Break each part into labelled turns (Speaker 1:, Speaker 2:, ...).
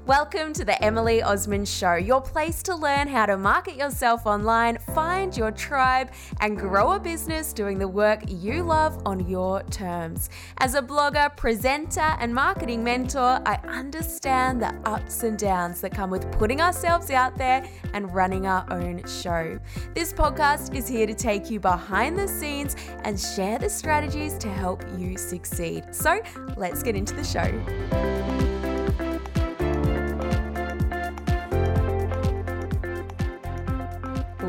Speaker 1: Welcome to the Emily Osmond Show, your place to learn how to market yourself online, find your tribe, and grow a business doing the work you love on your terms. As a blogger, presenter, and marketing mentor, I understand the ups and downs that come with putting ourselves out there and running our own show. This podcast is here to take you behind the scenes and share the strategies to help you succeed. So let's get into the show.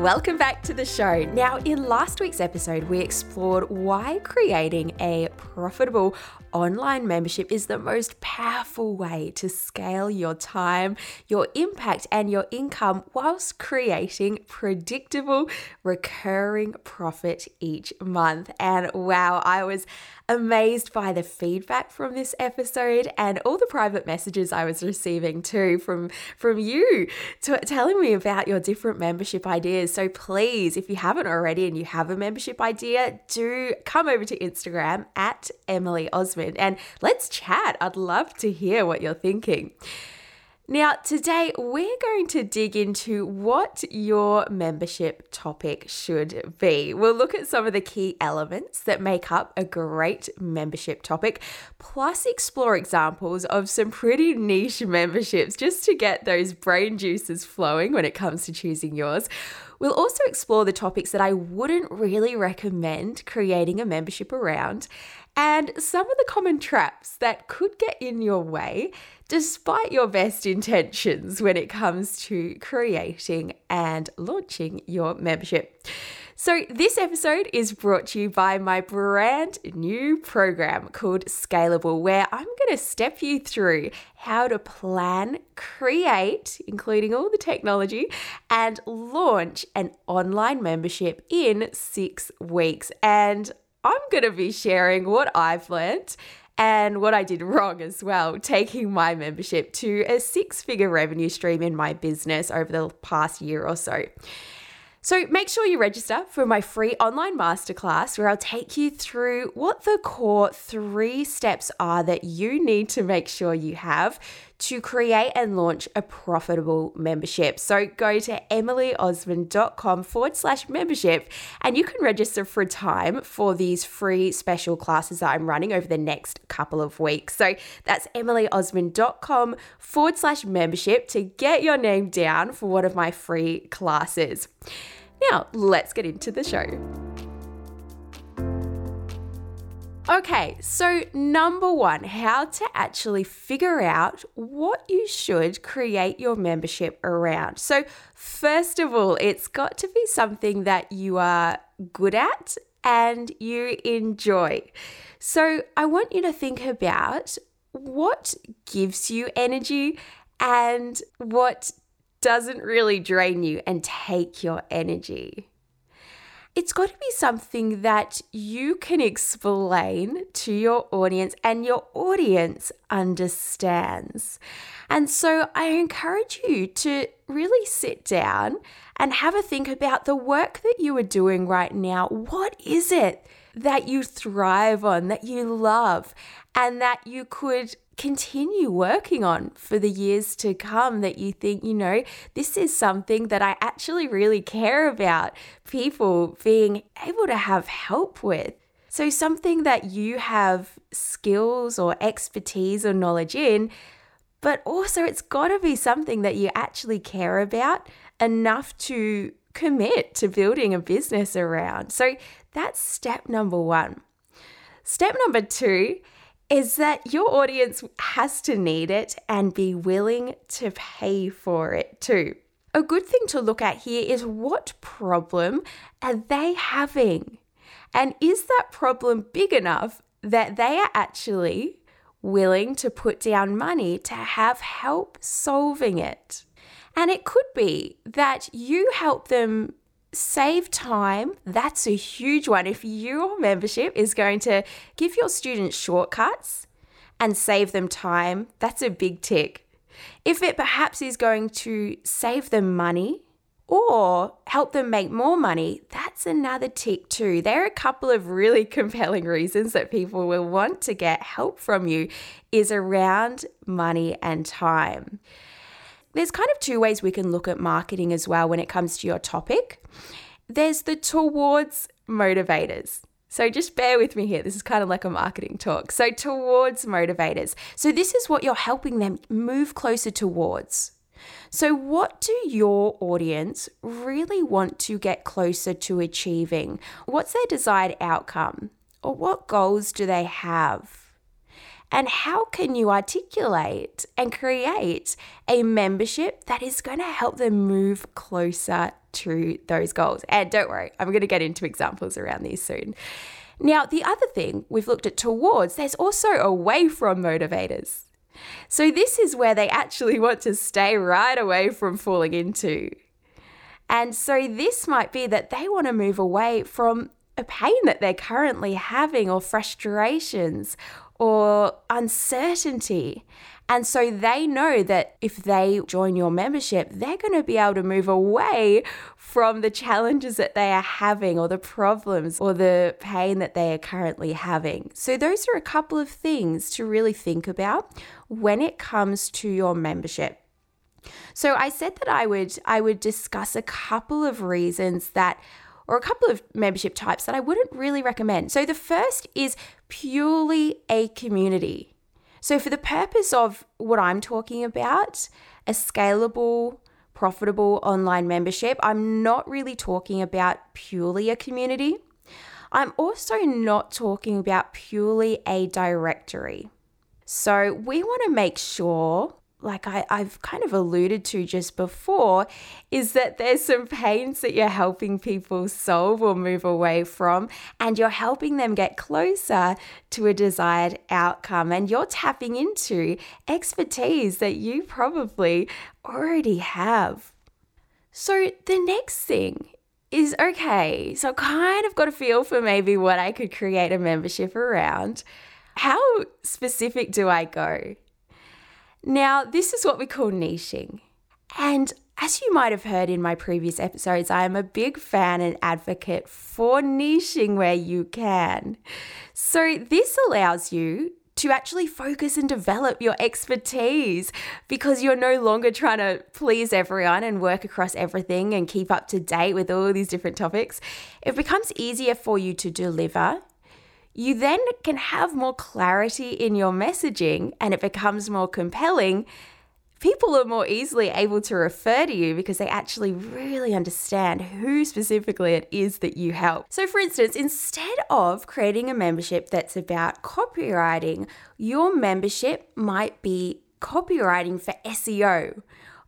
Speaker 1: Welcome back to the show. Now, in last week's episode, we explored why creating a profitable online membership is the most powerful way to scale your time, your impact, and your income whilst creating predictable, recurring profit each month. And wow, I was amazed by the feedback from this episode and all the private messages I was receiving too from from you t- telling me about your different membership ideas. So please, if you haven't already and you have a membership idea, do come over to Instagram at Emily Osmond and let's chat. I'd love to hear what you're thinking. Now, today we're going to dig into what your membership topic should be. We'll look at some of the key elements that make up a great membership topic, plus explore examples of some pretty niche memberships just to get those brain juices flowing when it comes to choosing yours. We'll also explore the topics that I wouldn't really recommend creating a membership around and some of the common traps that could get in your way despite your best intentions when it comes to creating and launching your membership. So, this episode is brought to you by my brand new program called Scalable, where I'm going to step you through how to plan, create, including all the technology, and launch an online membership in six weeks. And I'm going to be sharing what I've learned and what I did wrong as well, taking my membership to a six figure revenue stream in my business over the past year or so. So make sure you register for my free online masterclass where I'll take you through what the core three steps are that you need to make sure you have to create and launch a profitable membership. So go to emilyosmond.com forward slash membership and you can register for a time for these free special classes that I'm running over the next couple of weeks. So that's emilyosmond.com forward slash membership to get your name down for one of my free classes. Now, let's get into the show. Okay, so number one, how to actually figure out what you should create your membership around. So, first of all, it's got to be something that you are good at and you enjoy. So, I want you to think about what gives you energy and what doesn't really drain you and take your energy it's got to be something that you can explain to your audience and your audience understands. And so I encourage you to really sit down and have a think about the work that you are doing right now. What is it that you thrive on, that you love, and that you could continue working on for the years to come that you think, you know, this is something that I actually really care about people being able to have help with. So, something that you have skills or expertise or knowledge in, but also it's got to be something that you actually care about enough to commit to building a business around. So, that's step number one. Step number two is that your audience has to need it and be willing to pay for it too. A good thing to look at here is what problem are they having? And is that problem big enough that they are actually willing to put down money to have help solving it? And it could be that you help them save time. That's a huge one. If your membership is going to give your students shortcuts and save them time, that's a big tick. If it perhaps is going to save them money or help them make more money, that's another tick too. There are a couple of really compelling reasons that people will want to get help from you is around money and time. There's kind of two ways we can look at marketing as well when it comes to your topic. There's the towards motivators. So just bear with me here. This is kind of like a marketing talk. So, towards motivators. So, this is what you're helping them move closer towards. So, what do your audience really want to get closer to achieving? What's their desired outcome? Or what goals do they have? And how can you articulate and create a membership that is going to help them move closer to those goals? And don't worry, I'm going to get into examples around these soon. Now, the other thing we've looked at towards, there's also away from motivators. So, this is where they actually want to stay right away from falling into. And so, this might be that they want to move away from a pain that they're currently having, or frustrations, or uncertainty. And so they know that if they join your membership, they're going to be able to move away from the challenges that they are having, or the problems, or the pain that they are currently having. So, those are a couple of things to really think about when it comes to your membership. So I said that I would I would discuss a couple of reasons that or a couple of membership types that I wouldn't really recommend. So the first is purely a community. So for the purpose of what I'm talking about, a scalable profitable online membership, I'm not really talking about purely a community. I'm also not talking about purely a directory. So, we want to make sure, like I, I've kind of alluded to just before, is that there's some pains that you're helping people solve or move away from, and you're helping them get closer to a desired outcome. And you're tapping into expertise that you probably already have. So, the next thing is okay, so I kind of got a feel for maybe what I could create a membership around. How specific do I go? Now, this is what we call niching. And as you might have heard in my previous episodes, I am a big fan and advocate for niching where you can. So, this allows you to actually focus and develop your expertise because you're no longer trying to please everyone and work across everything and keep up to date with all these different topics. It becomes easier for you to deliver you then can have more clarity in your messaging and it becomes more compelling. People are more easily able to refer to you because they actually really understand who specifically it is that you help. So, for instance, instead of creating a membership that's about copywriting, your membership might be copywriting for SEO,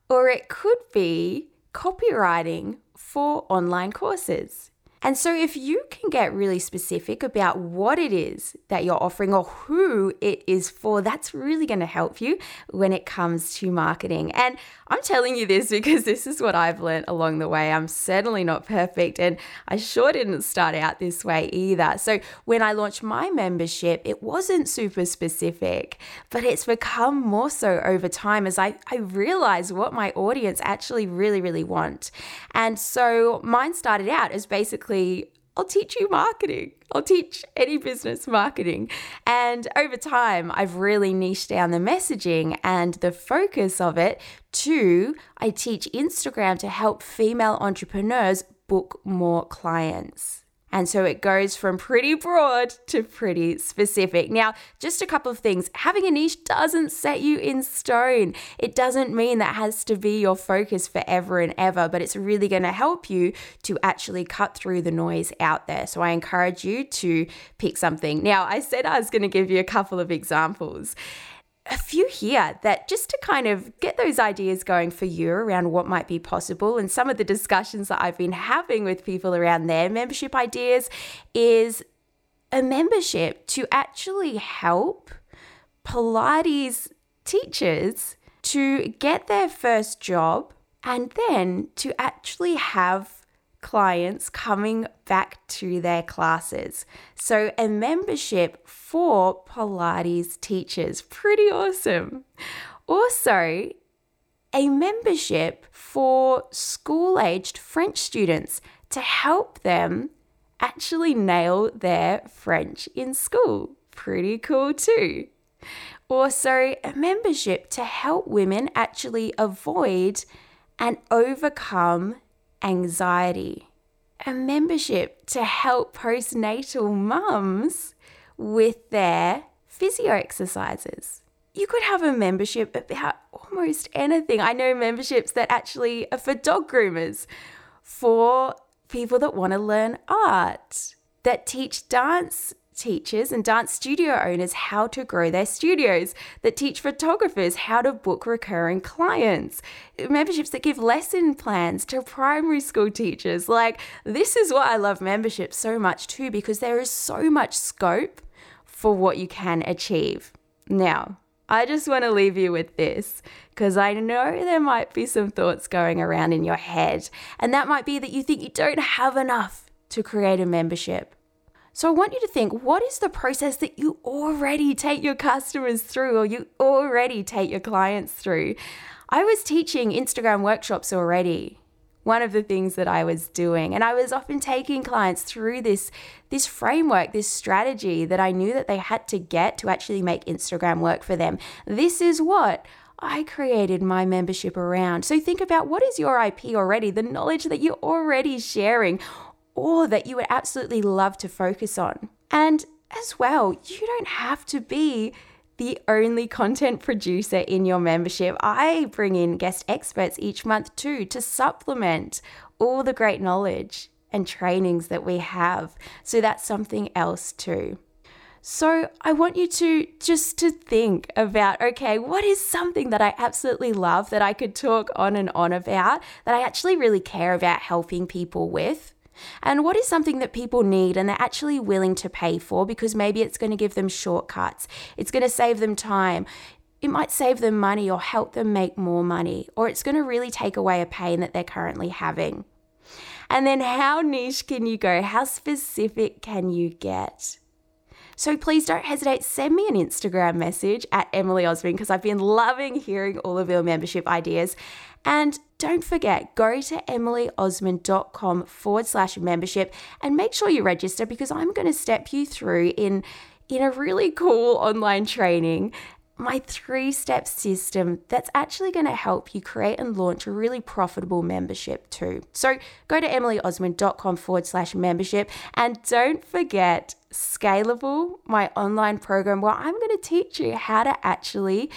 Speaker 1: or it could be copywriting for online courses. And so, if you can get really specific about what it is that you're offering or who it is for, that's really going to help you when it comes to marketing. And I'm telling you this because this is what I've learned along the way. I'm certainly not perfect, and I sure didn't start out this way either. So, when I launched my membership, it wasn't super specific, but it's become more so over time as I, I realize what my audience actually really, really want. And so, mine started out as basically basically, I'll teach you marketing. I'll teach any business marketing. And over time, I've really niched down the messaging and the focus of it to I teach Instagram to help female entrepreneurs book more clients. And so it goes from pretty broad to pretty specific. Now, just a couple of things. Having a niche doesn't set you in stone. It doesn't mean that has to be your focus forever and ever, but it's really going to help you to actually cut through the noise out there. So I encourage you to pick something. Now, I said I was going to give you a couple of examples a few here that just to kind of get those ideas going for you around what might be possible and some of the discussions that I've been having with people around their membership ideas is a membership to actually help Pilates teachers to get their first job and then to actually have clients coming back to their classes. So, a membership for Pilates teachers. Pretty awesome. Also, a membership for school aged French students to help them actually nail their French in school. Pretty cool, too. Also, a membership to help women actually avoid and overcome anxiety. A membership to help postnatal mums with their physio exercises. You could have a membership about almost anything. I know memberships that actually are for dog groomers, for people that want to learn art, that teach dance teachers and dance studio owners how to grow their studios, that teach photographers how to book recurring clients, memberships that give lesson plans to primary school teachers. Like, this is why I love memberships so much too, because there is so much scope for what you can achieve. Now, I just want to leave you with this because I know there might be some thoughts going around in your head, and that might be that you think you don't have enough to create a membership. So I want you to think what is the process that you already take your customers through or you already take your clients through? I was teaching Instagram workshops already one of the things that I was doing. And I was often taking clients through this this framework, this strategy that I knew that they had to get to actually make Instagram work for them. This is what I created my membership around. So think about what is your IP already, the knowledge that you're already sharing or that you would absolutely love to focus on. And as well, you don't have to be the only content producer in your membership. I bring in guest experts each month too to supplement all the great knowledge and trainings that we have. So that's something else too. So I want you to just to think about okay, what is something that I absolutely love that I could talk on and on about that I actually really care about helping people with? And what is something that people need and they're actually willing to pay for because maybe it's going to give them shortcuts, it's going to save them time. It might save them money or help them make more money, or it's going to really take away a pain that they're currently having. And then, how niche can you go? How specific can you get? So please don't hesitate. Send me an Instagram message at Emily Osmond because I've been loving hearing all of your membership ideas. And don't forget, go to emilyosmond.com forward slash membership and make sure you register because I'm going to step you through in, in a really cool online training my three step system that's actually going to help you create and launch a really profitable membership too. So go to emilyosmond.com forward slash membership and don't forget Scalable, my online program where I'm going to teach you how to actually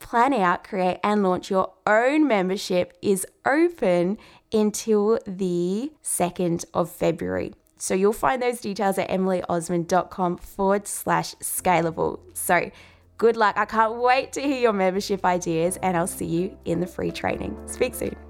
Speaker 1: plan out, create, and launch your own membership is open until the 2nd of February. So you'll find those details at emilyosmond.com forward slash scalable. So good luck. I can't wait to hear your membership ideas, and I'll see you in the free training. Speak soon.